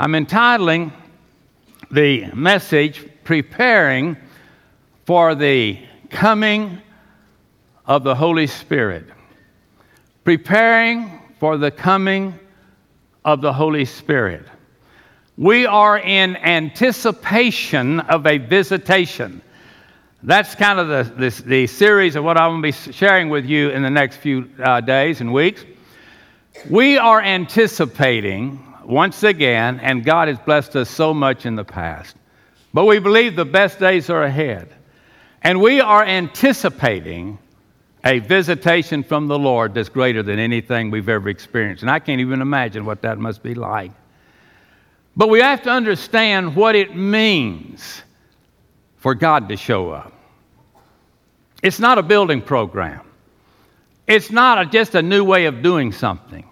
I'm entitling the message Preparing for the Coming of the Holy Spirit. Preparing for the coming of the Holy Spirit. We are in anticipation of a visitation. That's kind of the, the, the series of what I'm going to be sharing with you in the next few uh, days and weeks. We are anticipating once again, and God has blessed us so much in the past, but we believe the best days are ahead. And we are anticipating a visitation from the Lord that's greater than anything we've ever experienced. And I can't even imagine what that must be like. But we have to understand what it means for God to show up. It's not a building program, it's not a, just a new way of doing something.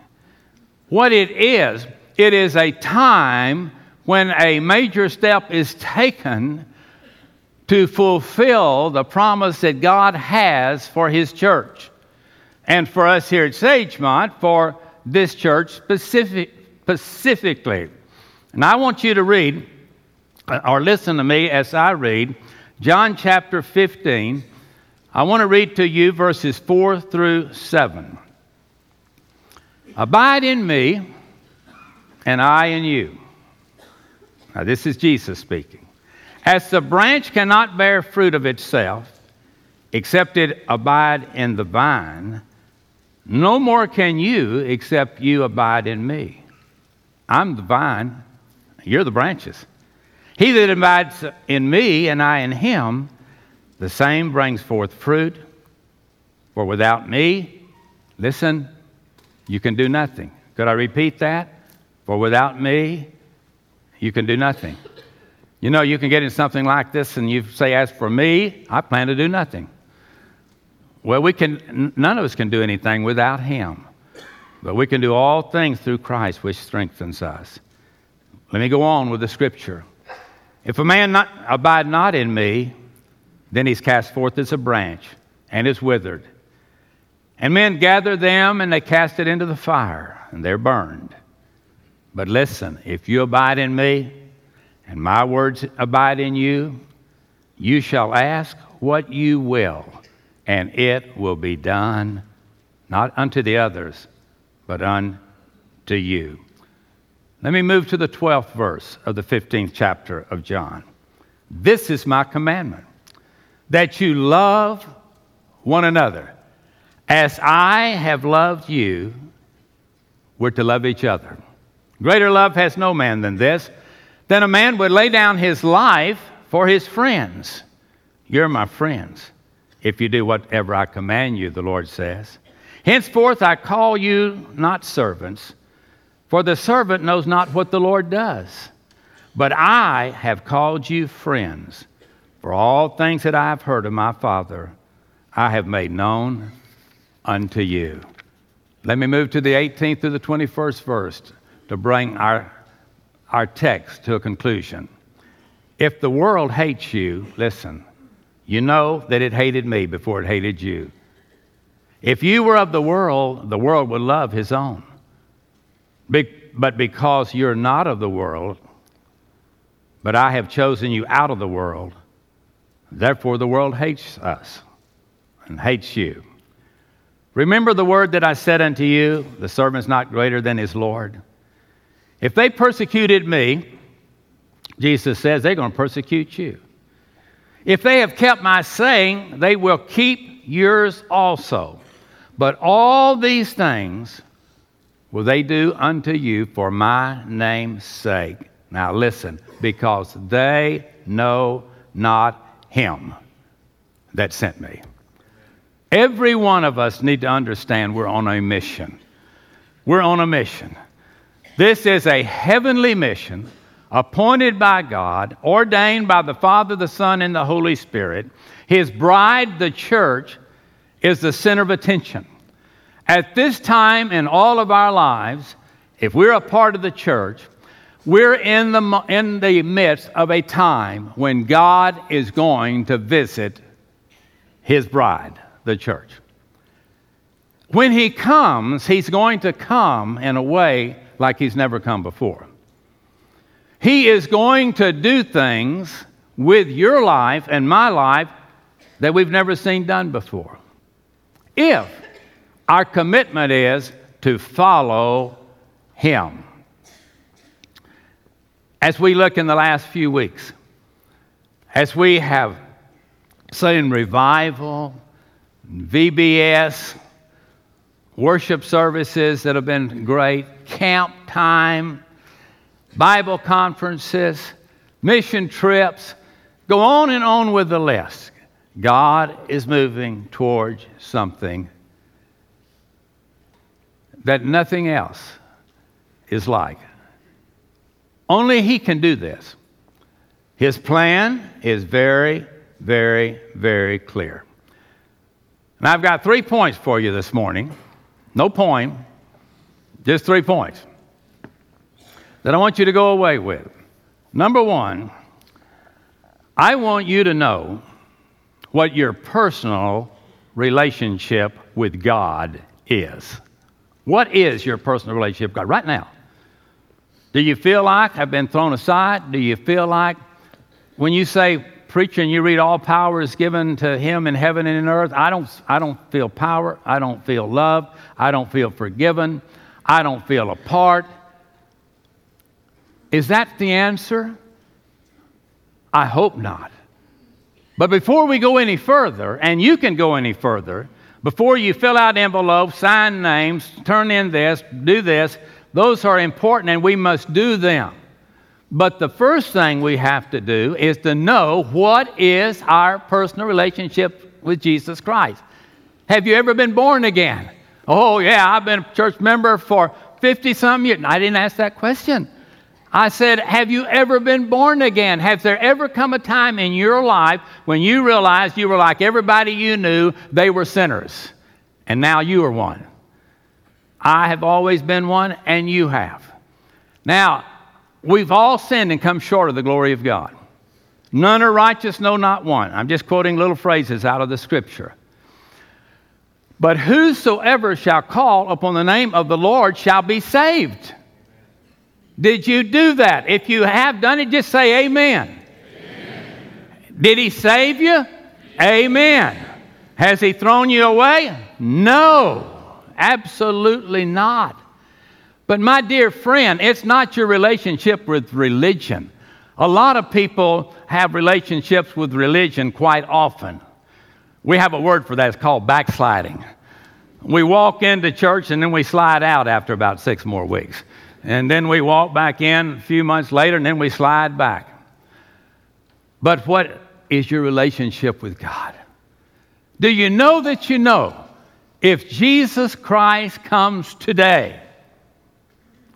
What it is, it is a time when a major step is taken to fulfill the promise that God has for His church. And for us here at Sagemont, for this church specific, specifically. And I want you to read, uh, or listen to me as I read, John chapter 15. I want to read to you verses 4 through 7. Abide in me, and I in you. Now, this is Jesus speaking. As the branch cannot bear fruit of itself, except it abide in the vine, no more can you except you abide in me. I'm the vine, you're the branches. He that abides in me and I in him, the same brings forth fruit. For without me, listen, you can do nothing. Could I repeat that? For without me, you can do nothing. You know, you can get in something like this and you say, As for me, I plan to do nothing. Well, we can, none of us can do anything without Him. But we can do all things through Christ, which strengthens us. Let me go on with the scripture. If a man not, abide not in me, then he's cast forth as a branch and is withered. And men gather them and they cast it into the fire, and they're burned. But listen, if you abide in me, and my words abide in you, you shall ask what you will, and it will be done, not unto the others, but unto you. Let me move to the 12th verse of the 15th chapter of John. This is my commandment that you love one another. As I have loved you, we're to love each other. Greater love has no man than this then a man would lay down his life for his friends. You're my friends if you do whatever I command you, the Lord says. Henceforth I call you not servants, for the servant knows not what the Lord does. But I have called you friends, for all things that I have heard of my Father, I have made known unto you. Let me move to the 18th to the 21st verse to bring our our text to a conclusion. If the world hates you, listen, you know that it hated me before it hated you. If you were of the world, the world would love his own. but because you're not of the world, but I have chosen you out of the world, therefore the world hates us and hates you. Remember the word that I said unto you the servant's not greater than his Lord. If they persecuted me, Jesus says they're going to persecute you. If they have kept my saying, they will keep yours also. But all these things will they do unto you for my name's sake. Now listen, because they know not him that sent me. Every one of us need to understand we're on a mission. We're on a mission. This is a heavenly mission appointed by God, ordained by the Father, the Son, and the Holy Spirit. His bride, the church, is the center of attention. At this time in all of our lives, if we're a part of the church, we're in the, in the midst of a time when God is going to visit his bride, the church. When he comes, he's going to come in a way like he's never come before. He is going to do things with your life and my life that we've never seen done before. If our commitment is to follow Him. As we look in the last few weeks, as we have seen revival, VBS, worship services that have been great, camp time, Bible conferences, mission trips, go on and on with the list. God is moving towards something that nothing else is like. Only He can do this. His plan is very, very, very clear. And I've got three points for you this morning. No point, just three points that I want you to go away with. Number one, I want you to know what your personal relationship with God is. What is your personal relationship with God right now? Do you feel like I've been thrown aside? Do you feel like when you say preacher and you read all power is given to him in heaven and in earth, I don't, I don't feel power. I don't feel love. I don't feel forgiven. I don't feel apart. Is that the answer? I hope not. But before we go any further, and you can go any further, before you fill out envelopes, sign names, turn in this, do this, those are important and we must do them. But the first thing we have to do is to know what is our personal relationship with Jesus Christ. Have you ever been born again? Oh, yeah, I've been a church member for 50 some years. I didn't ask that question. I said, Have you ever been born again? Has there ever come a time in your life when you realized you were like everybody you knew, they were sinners, and now you are one? I have always been one, and you have. Now, we've all sinned and come short of the glory of God. None are righteous, no, not one. I'm just quoting little phrases out of the scripture. But whosoever shall call upon the name of the Lord shall be saved. Did you do that? If you have done it, just say amen. amen. Did he save you? Amen. Has he thrown you away? No. Absolutely not. But, my dear friend, it's not your relationship with religion. A lot of people have relationships with religion quite often. We have a word for that, it's called backsliding. We walk into church and then we slide out after about six more weeks. And then we walk back in a few months later and then we slide back. But what is your relationship with God? Do you know that you know if Jesus Christ comes today,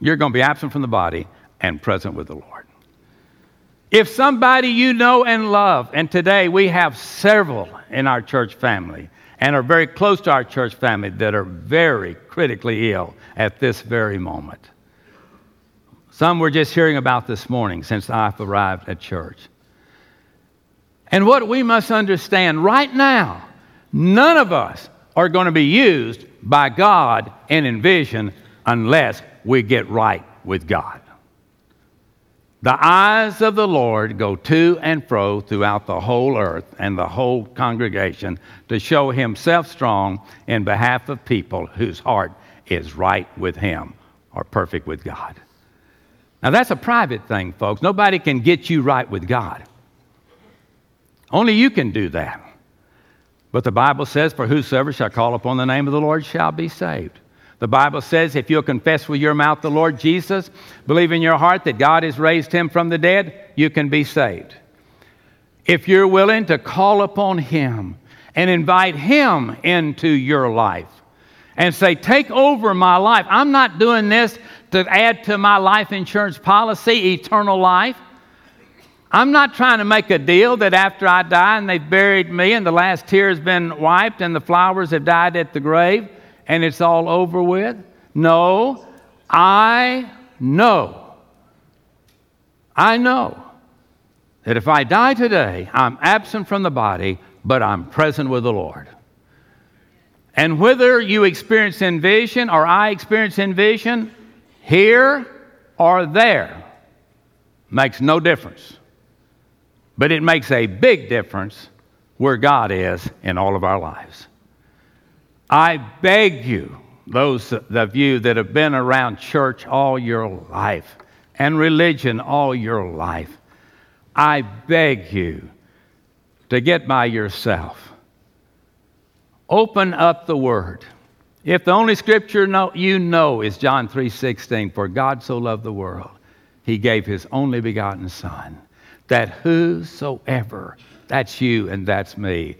you're going to be absent from the body and present with the Lord. If somebody you know and love, and today we have several in our church family and are very close to our church family that are very critically ill at this very moment. Some we're just hearing about this morning since I've arrived at church. And what we must understand right now, none of us are going to be used by God and in vision unless we get right with God. The eyes of the Lord go to and fro throughout the whole earth and the whole congregation to show himself strong in behalf of people whose heart is right with him or perfect with God. Now, that's a private thing, folks. Nobody can get you right with God. Only you can do that. But the Bible says, For whosoever shall call upon the name of the Lord shall be saved. The Bible says, if you'll confess with your mouth the Lord Jesus, believe in your heart that God has raised him from the dead, you can be saved. If you're willing to call upon him and invite him into your life and say, Take over my life. I'm not doing this to add to my life insurance policy, eternal life. I'm not trying to make a deal that after I die and they've buried me and the last tear has been wiped and the flowers have died at the grave and it's all over with. No, I know. I know that if I die today, I'm absent from the body, but I'm present with the Lord. And whether you experience in vision or I experience in vision, here or there, makes no difference. But it makes a big difference where God is in all of our lives. I beg you, those of you that have been around church all your life and religion all your life, I beg you to get by yourself. Open up the Word. If the only scripture you know is John 3:16, for God so loved the world, he gave his only begotten Son, that whosoever, that's you and that's me,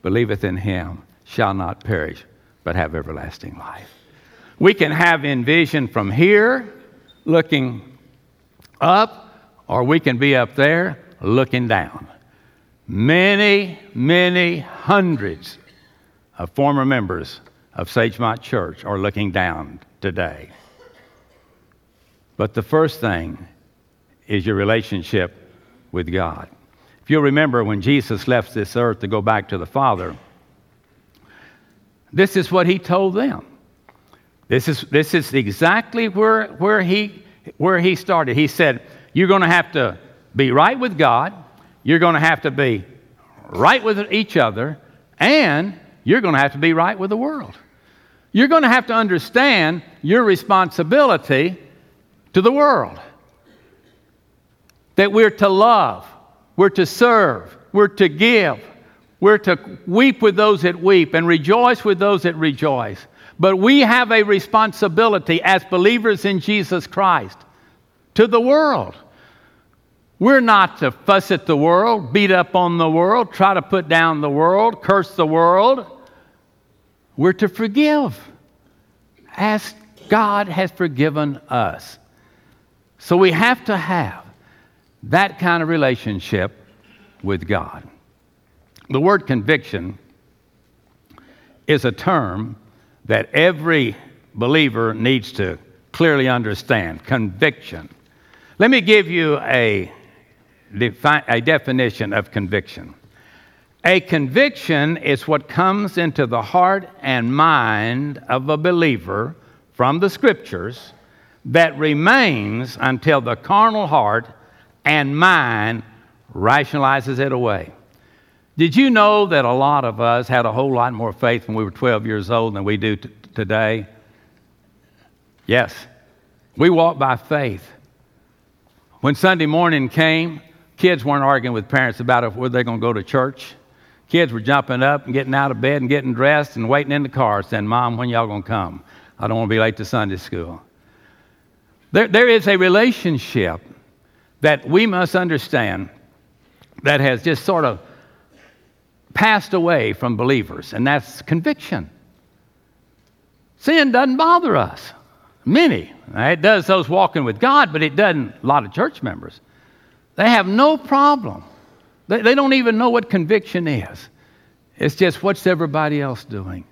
believeth in him shall not perish, but have everlasting life. We can have envision from here, looking up, or we can be up there looking down. Many, many hundreds of former members of Sagemont Church are looking down today. But the first thing is your relationship with God. If you'll remember when Jesus left this earth to go back to the Father, this is what he told them. This is, this is exactly where, where, he, where he started. He said, You're going to have to be right with God, you're going to have to be right with each other, and you're going to have to be right with the world. You're going to have to understand your responsibility to the world. That we're to love, we're to serve, we're to give, we're to weep with those that weep and rejoice with those that rejoice. But we have a responsibility as believers in Jesus Christ to the world. We're not to fuss at the world, beat up on the world, try to put down the world, curse the world. We're to forgive as God has forgiven us. So we have to have that kind of relationship with God. The word conviction is a term that every believer needs to clearly understand conviction. Let me give you a, defi- a definition of conviction. A conviction is what comes into the heart and mind of a believer from the scriptures that remains until the carnal heart and mind rationalizes it away. Did you know that a lot of us had a whole lot more faith when we were 12 years old than we do t- today? Yes. We walked by faith. When Sunday morning came, kids weren't arguing with parents about whether they're going to go to church. Kids were jumping up and getting out of bed and getting dressed and waiting in the car saying, Mom, when y'all going to come? I don't want to be late to Sunday school. There, there is a relationship that we must understand that has just sort of passed away from believers, and that's conviction. Sin doesn't bother us. Many. It does those walking with God, but it doesn't a lot of church members. They have no problem they, they don't even know what conviction is. It's just what's everybody else doing.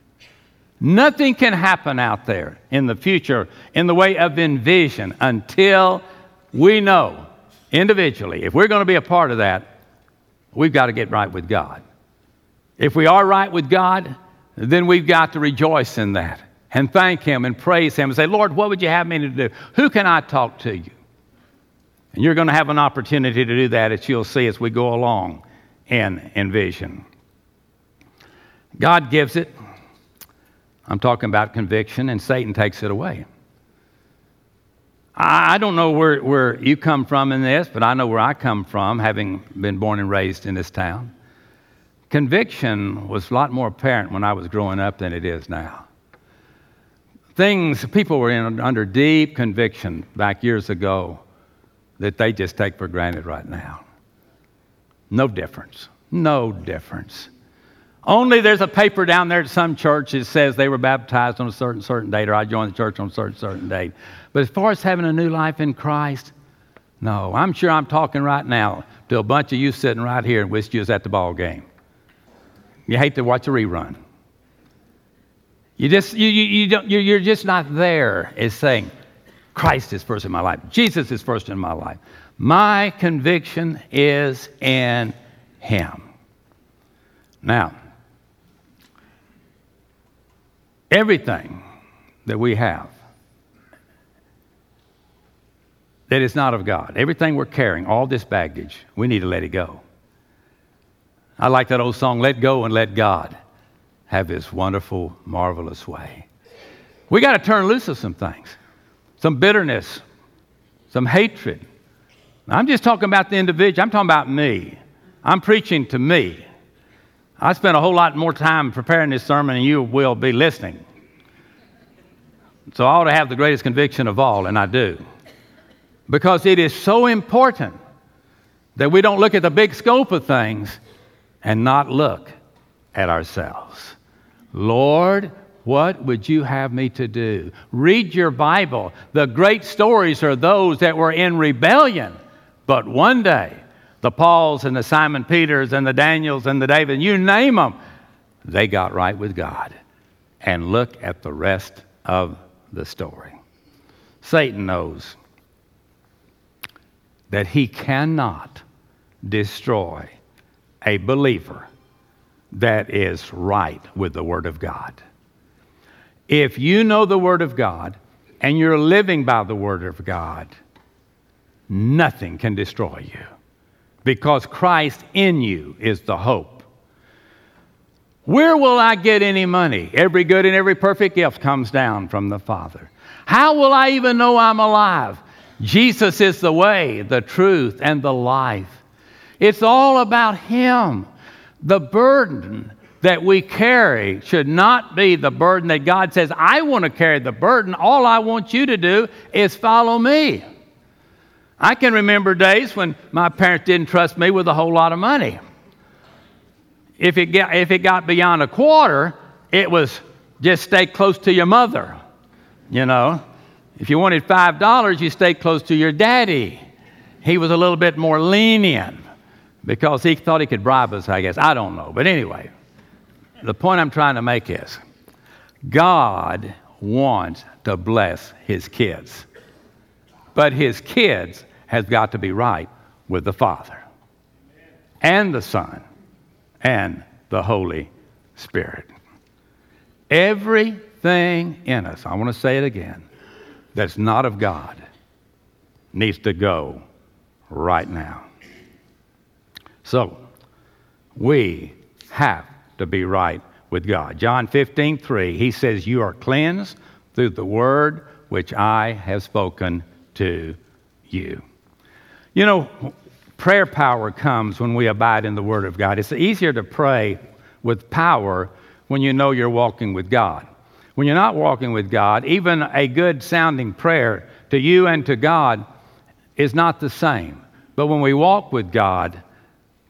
Nothing can happen out there in the future in the way of envision until we know individually, if we're going to be a part of that, we've got to get right with God. If we are right with God, then we've got to rejoice in that and thank Him and praise Him and say, Lord, what would you have me to do? Who can I talk to you? And you're going to have an opportunity to do that as you'll see as we go along in, in vision. God gives it. I'm talking about conviction, and Satan takes it away. I, I don't know where, where you come from in this, but I know where I come from, having been born and raised in this town. Conviction was a lot more apparent when I was growing up than it is now. Things, people were in, under deep conviction back years ago that they just take for granted right now. No difference. No difference. Only there's a paper down there at some church that says they were baptized on a certain certain date, or I joined the church on a certain certain date. But as far as having a new life in Christ, no. I'm sure I'm talking right now to a bunch of you sitting right here and wish you was at the ball game. You hate to watch a rerun. You just you, you, you don't, you're just not there. Is saying, Christ is first in my life. Jesus is first in my life. My conviction is in Him. Now, everything that we have that is not of God. Everything we're carrying, all this baggage, we need to let it go. I like that old song, Let Go and Let God Have His Wonderful, Marvelous Way. We got to turn loose of some things some bitterness, some hatred. I'm just talking about the individual, I'm talking about me. I'm preaching to me. I spent a whole lot more time preparing this sermon than you will be listening. So I ought to have the greatest conviction of all, and I do. Because it is so important that we don't look at the big scope of things and not look at ourselves. Lord, what would you have me to do? Read your Bible. The great stories are those that were in rebellion, but one day, the Pauls and the Simon Peters and the Daniels and the David, you name them, they got right with God. And look at the rest of the story. Satan knows that he cannot destroy a believer that is right with the Word of God. If you know the Word of God and you're living by the Word of God, nothing can destroy you because Christ in you is the hope. Where will I get any money? Every good and every perfect gift comes down from the Father. How will I even know I'm alive? Jesus is the way, the truth, and the life. It's all about Him. The burden that we carry should not be the burden that God says, I want to carry the burden. All I want you to do is follow me. I can remember days when my parents didn't trust me with a whole lot of money. If it got, if it got beyond a quarter, it was just stay close to your mother. You know, if you wanted $5, you stay close to your daddy. He was a little bit more lenient because he thought he could bribe us, I guess. I don't know. But anyway, the point I'm trying to make is God wants to bless his kids. But his kids has got to be right with the Father and the Son and the Holy Spirit. Everything in us, I want to say it again, that's not of God needs to go right now. So, we have to be right with God. John 15, 3, he says, You are cleansed through the word which I have spoken to you. You know, prayer power comes when we abide in the Word of God. It's easier to pray with power when you know you're walking with God. When you're not walking with God, even a good sounding prayer to you and to God is not the same. But when we walk with God,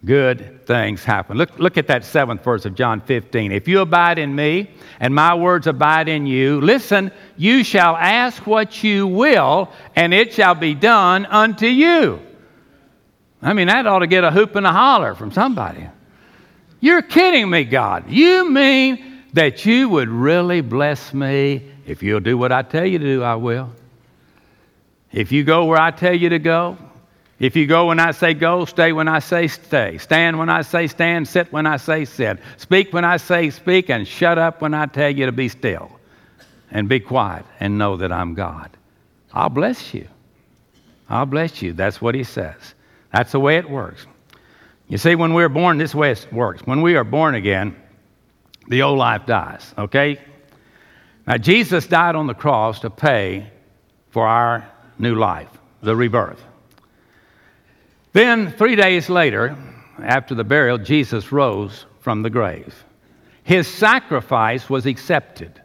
good things happen. Look, look at that seventh verse of John 15. If you abide in me and my words abide in you, listen, you shall ask what you will, and it shall be done unto you. I mean, that ought to get a hoop and a holler from somebody. You're kidding me, God. You mean that you would really bless me if you'll do what I tell you to do, I will. If you go where I tell you to go, if you go when I say go, stay when I say stay, stand when I say stand, sit when I say sit, speak when I say speak, and shut up when I tell you to be still and be quiet and know that I'm God. I'll bless you. I'll bless you. That's what he says. That's the way it works. You see, when we're born, this way it works. When we are born again, the old life dies, okay? Now, Jesus died on the cross to pay for our new life, the rebirth. Then, three days later, after the burial, Jesus rose from the grave. His sacrifice was accepted.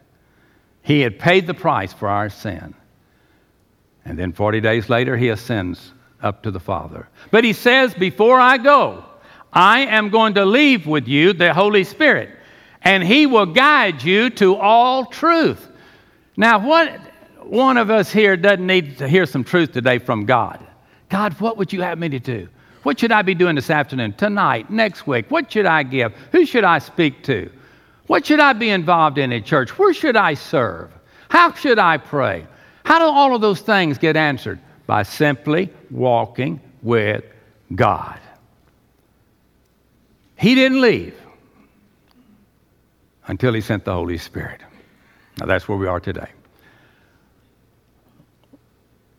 He had paid the price for our sin. And then 40 days later, he ascends up to the Father. But he says, Before I go, I am going to leave with you the Holy Spirit, and he will guide you to all truth. Now, what one of us here doesn't need to hear some truth today from God? God, what would you have me to do? What should I be doing this afternoon, tonight, next week? What should I give? Who should I speak to? What should I be involved in in church? Where should I serve? How should I pray? How do all of those things get answered? By simply walking with God. He didn't leave until He sent the Holy Spirit. Now that's where we are today.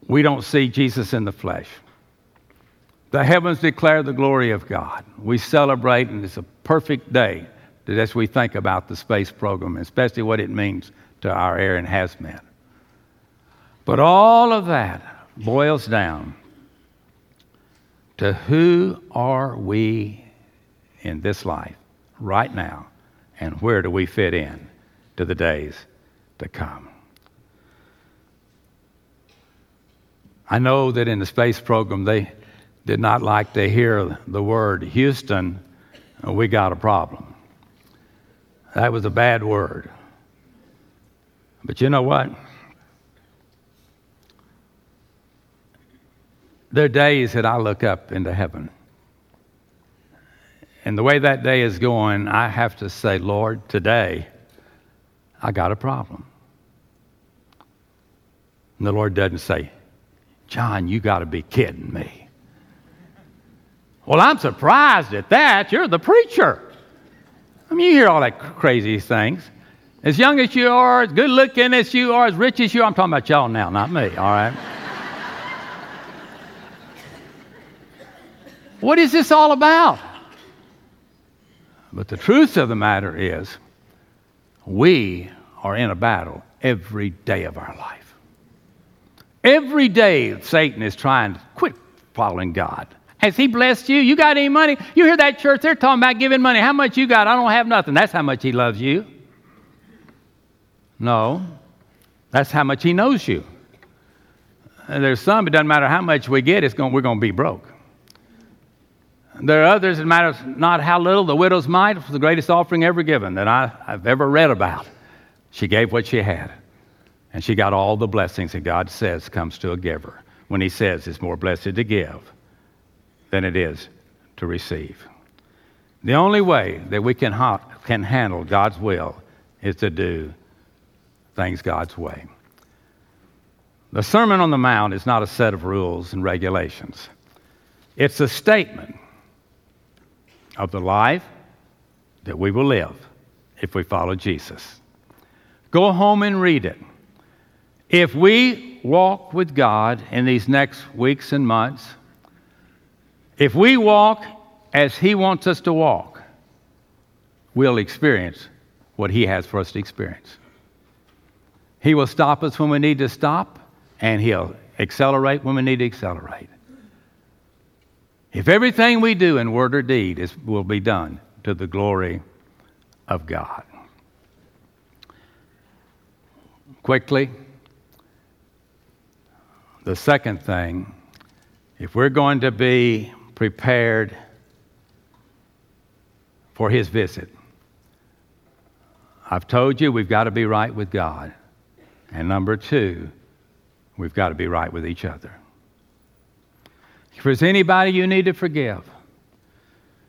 We don't see Jesus in the flesh. The heavens declare the glory of God. We celebrate, and it's a perfect day as we think about the space program, especially what it means to our air and hazmat. But all of that boils down to who are we in this life right now, and where do we fit in to the days to come? I know that in the space program they did not like to hear the word Houston, we got a problem. That was a bad word. But you know what? There are days that I look up into heaven. And the way that day is going, I have to say, Lord, today I got a problem. And the Lord doesn't say, John, you got to be kidding me. Well, I'm surprised at that. You're the preacher. I mean, you hear all that crazy things. As young as you are, as good looking as you are, as rich as you are, I'm talking about y'all now, not me, all right? what is this all about? But the truth of the matter is, we are in a battle every day of our life. Every day, Satan is trying to quit following God. Has he blessed you? You got any money? You hear that church, they're talking about giving money. How much you got? I don't have nothing. That's how much he loves you. No, that's how much he knows you. And there's some, it doesn't matter how much we get, it's going, we're going to be broke. There are others, it matters not how little. The widow's mite was the greatest offering ever given that I, I've ever read about. She gave what she had, and she got all the blessings that God says comes to a giver when he says it's more blessed to give than it is to receive. The only way that we can, ha- can handle God's will is to do things God's way. The Sermon on the Mount is not a set of rules and regulations, it's a statement of the life that we will live if we follow Jesus. Go home and read it. If we walk with God in these next weeks and months, if we walk as He wants us to walk, we'll experience what He has for us to experience. He will stop us when we need to stop, and He'll accelerate when we need to accelerate. If everything we do in word or deed is, will be done to the glory of God. Quickly, the second thing, if we're going to be prepared for his visit. I've told you we've got to be right with God. And number two, we've got to be right with each other. If there's anybody you need to forgive,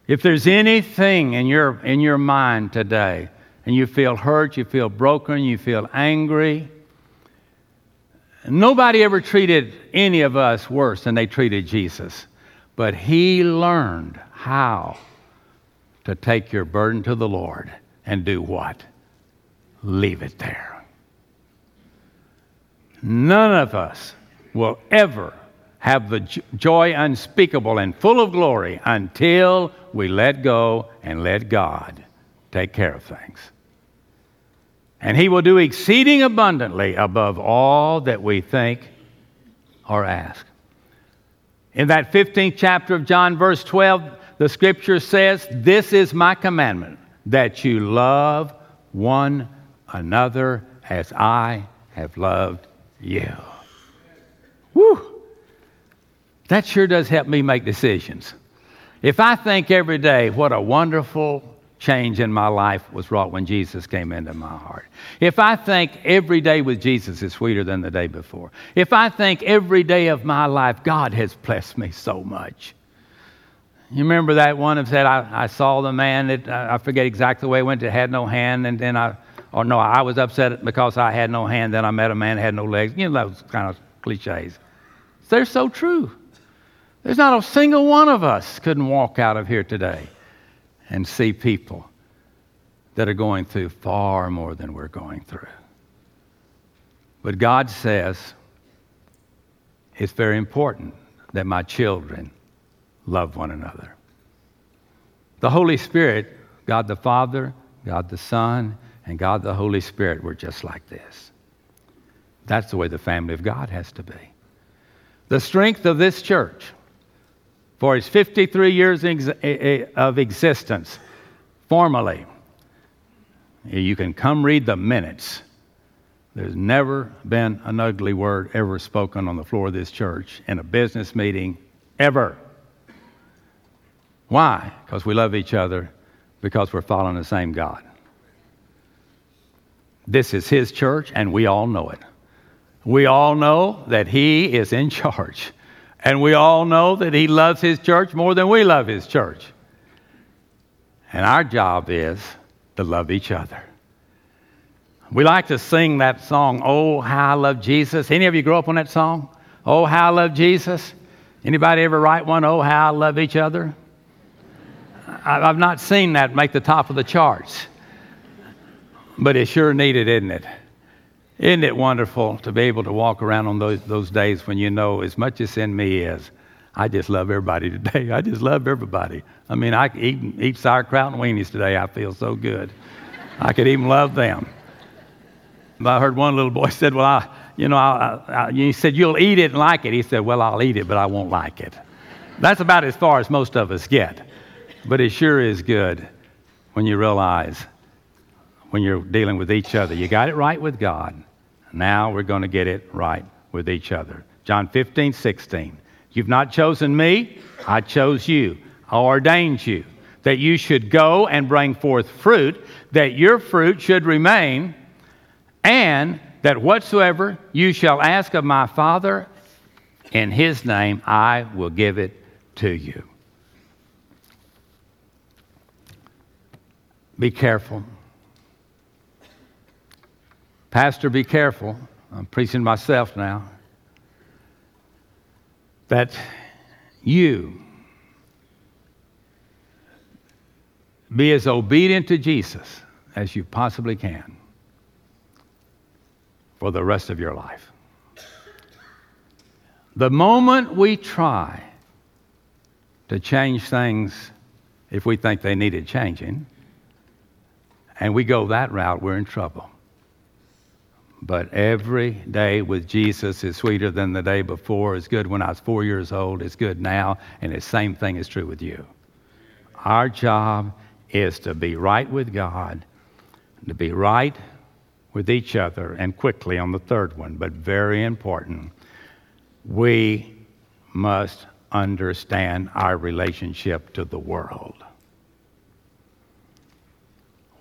if there's anything in your, in your mind today and you feel hurt, you feel broken, you feel angry, nobody ever treated any of us worse than they treated Jesus. But he learned how to take your burden to the Lord and do what? Leave it there. None of us will ever have the joy unspeakable and full of glory until we let go and let God take care of things. And He will do exceeding abundantly above all that we think or ask. In that 15th chapter of John, verse 12, the scripture says, This is my commandment, that you love one another as I have loved you. Woo! That sure does help me make decisions. If I think every day what a wonderful change in my life was wrought when Jesus came into my heart. If I think every day with Jesus is sweeter than the day before, if I think every day of my life, God has blessed me so much. You remember that one that said, I, I saw the man that, uh, I forget exactly the way it went, that had no hand, and then I, or no, I was upset because I had no hand, then I met a man that had no legs. You know, those kind of cliches. They're so true. There's not a single one of us couldn't walk out of here today and see people that are going through far more than we're going through. But God says, it's very important that my children love one another. The Holy Spirit, God the Father, God the Son, and God the Holy Spirit were just like this. That's the way the family of God has to be. The strength of this church for his 53 years eh, eh, of existence, formally, you can come read the minutes. There's never been an ugly word ever spoken on the floor of this church in a business meeting, ever. Why? Because we love each other, because we're following the same God. This is His church, and we all know it. We all know that He is in charge. And we all know that He loves His church more than we love His church. And our job is to love each other. We like to sing that song, Oh, How I Love Jesus. Any of you grow up on that song? Oh, How I Love Jesus? Anybody ever write one, Oh, How I Love Each Other? I've not seen that make the top of the charts. But it sure needed, isn't it? Isn't it wonderful to be able to walk around on those, those days when you know as much as in me is, I just love everybody today. I just love everybody. I mean, I eat, eat sauerkraut and weenies today. I feel so good. I could even love them. But I heard one little boy said, Well, I, you know, I, I, he said, You'll eat it and like it. He said, Well, I'll eat it, but I won't like it. That's about as far as most of us get. But it sure is good when you realize when you're dealing with each other. You got it right with God. Now we're going to get it right with each other. John 15, 16. You've not chosen me, I chose you. I ordained you that you should go and bring forth fruit, that your fruit should remain, and that whatsoever you shall ask of my Father in his name, I will give it to you. Be careful. Pastor, be careful. I'm preaching myself now. That you be as obedient to Jesus as you possibly can for the rest of your life. The moment we try to change things if we think they needed changing, and we go that route, we're in trouble. But every day with Jesus is sweeter than the day before. It's good when I was four years old. It's good now. And the same thing is true with you. Our job is to be right with God, to be right with each other, and quickly on the third one, but very important, we must understand our relationship to the world.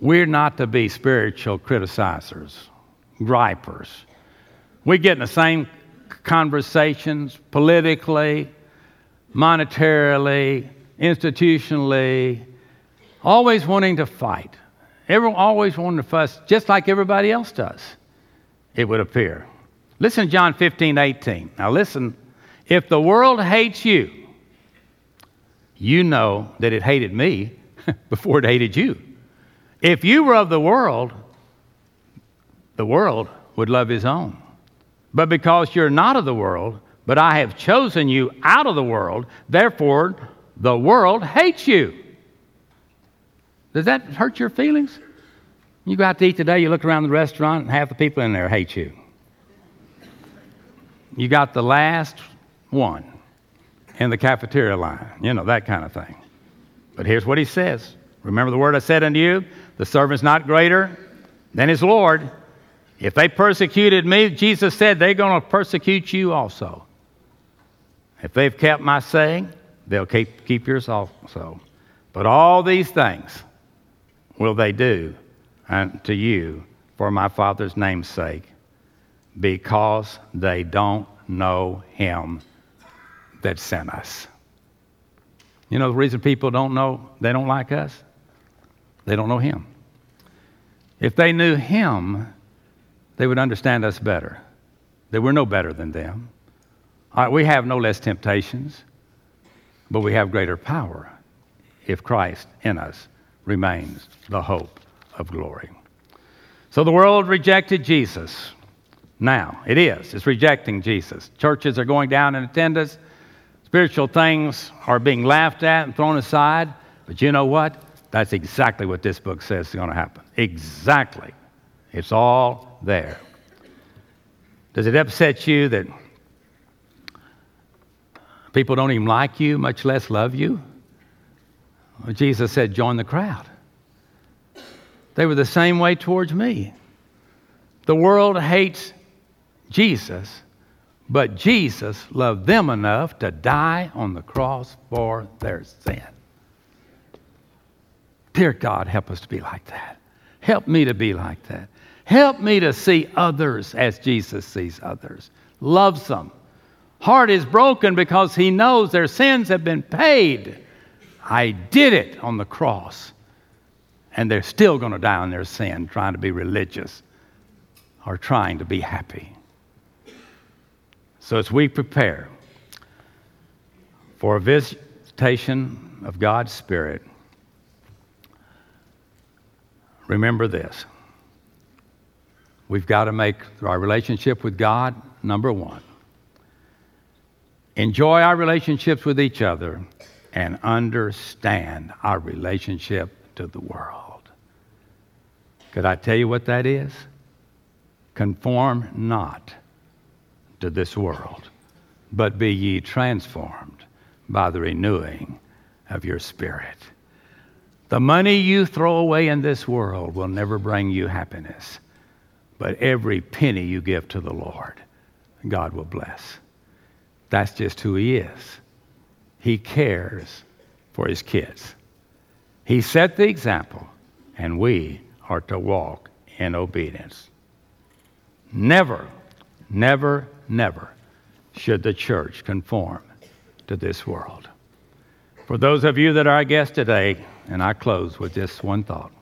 We're not to be spiritual criticizers, gripers. We get in the same conversations politically, monetarily, institutionally, always wanting to fight. Everyone always wanting to fuss, just like everybody else does, it would appear. Listen to John 15, 18. Now, listen, if the world hates you, you know that it hated me before it hated you. If you were of the world, the world would love his own. But because you're not of the world, but I have chosen you out of the world, therefore the world hates you. Does that hurt your feelings? You go out to eat today, you look around the restaurant, and half the people in there hate you. You got the last one in the cafeteria line, you know, that kind of thing. But here's what he says Remember the word I said unto you? The servant's not greater than his Lord. If they persecuted me, Jesus said, they're going to persecute you also. If they've kept my saying, they'll keep, keep yours also. But all these things will they do unto you for my Father's name's sake, because they don't know him that sent us. You know the reason people don't know, they don't like us? They don't know Him. If they knew Him, they would understand us better, that we're no better than them. Right, we have no less temptations, but we have greater power if Christ in us remains the hope of glory. So the world rejected Jesus. Now, it is. It's rejecting Jesus. Churches are going down in attendance. Spiritual things are being laughed at and thrown aside. But you know what? That's exactly what this book says is going to happen. Exactly. It's all there. Does it upset you that people don't even like you, much less love you? Well, Jesus said, join the crowd. They were the same way towards me. The world hates Jesus, but Jesus loved them enough to die on the cross for their sin. Dear God, help us to be like that. Help me to be like that. Help me to see others as Jesus sees others, loves them. Heart is broken because he knows their sins have been paid. I did it on the cross. And they're still going to die on their sin, trying to be religious or trying to be happy. So as we prepare for a visitation of God's Spirit, remember this. We've got to make our relationship with God number one. Enjoy our relationships with each other and understand our relationship to the world. Could I tell you what that is? Conform not to this world, but be ye transformed by the renewing of your spirit. The money you throw away in this world will never bring you happiness, but every penny you give to the Lord, God will bless. That's just who He is. He cares for His kids. He set the example, and we are to walk in obedience. Never, never, never should the church conform to this world. For those of you that are our guests today, and I close with just one thought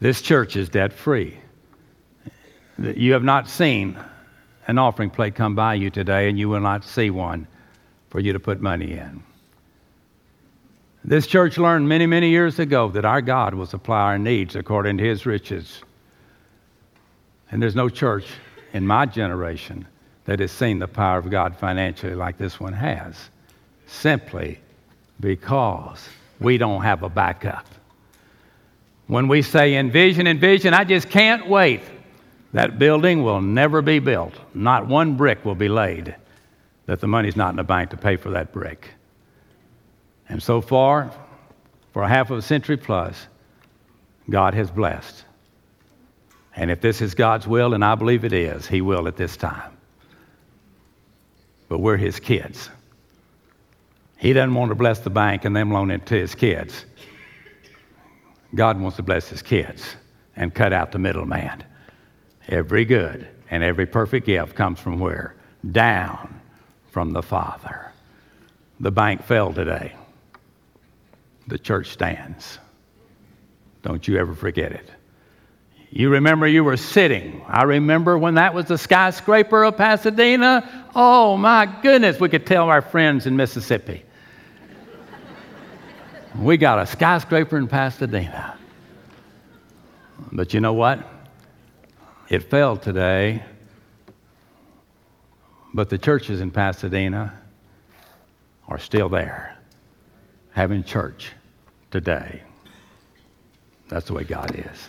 this church is debt free. You have not seen an offering plate come by you today, and you will not see one for you to put money in. This church learned many, many years ago that our God will supply our needs according to his riches. And there's no church in my generation that has seen the power of God financially like this one has, simply because we don't have a backup. When we say envision, envision, I just can't wait that building will never be built. Not one brick will be laid that the money's not in the bank to pay for that brick. And so far, for a half of a century plus, God has blessed. And if this is God's will, and I believe it is, He will at this time. But we're His kids. He doesn't want to bless the bank and then loan it to His kids. God wants to bless His kids and cut out the middleman. Every good and every perfect gift comes from where? Down from the Father. The bank fell today. The church stands. Don't you ever forget it. You remember you were sitting. I remember when that was the skyscraper of Pasadena. Oh my goodness, we could tell our friends in Mississippi. we got a skyscraper in Pasadena. But you know what? It fell today, but the churches in Pasadena are still there, having church today. That's the way God is.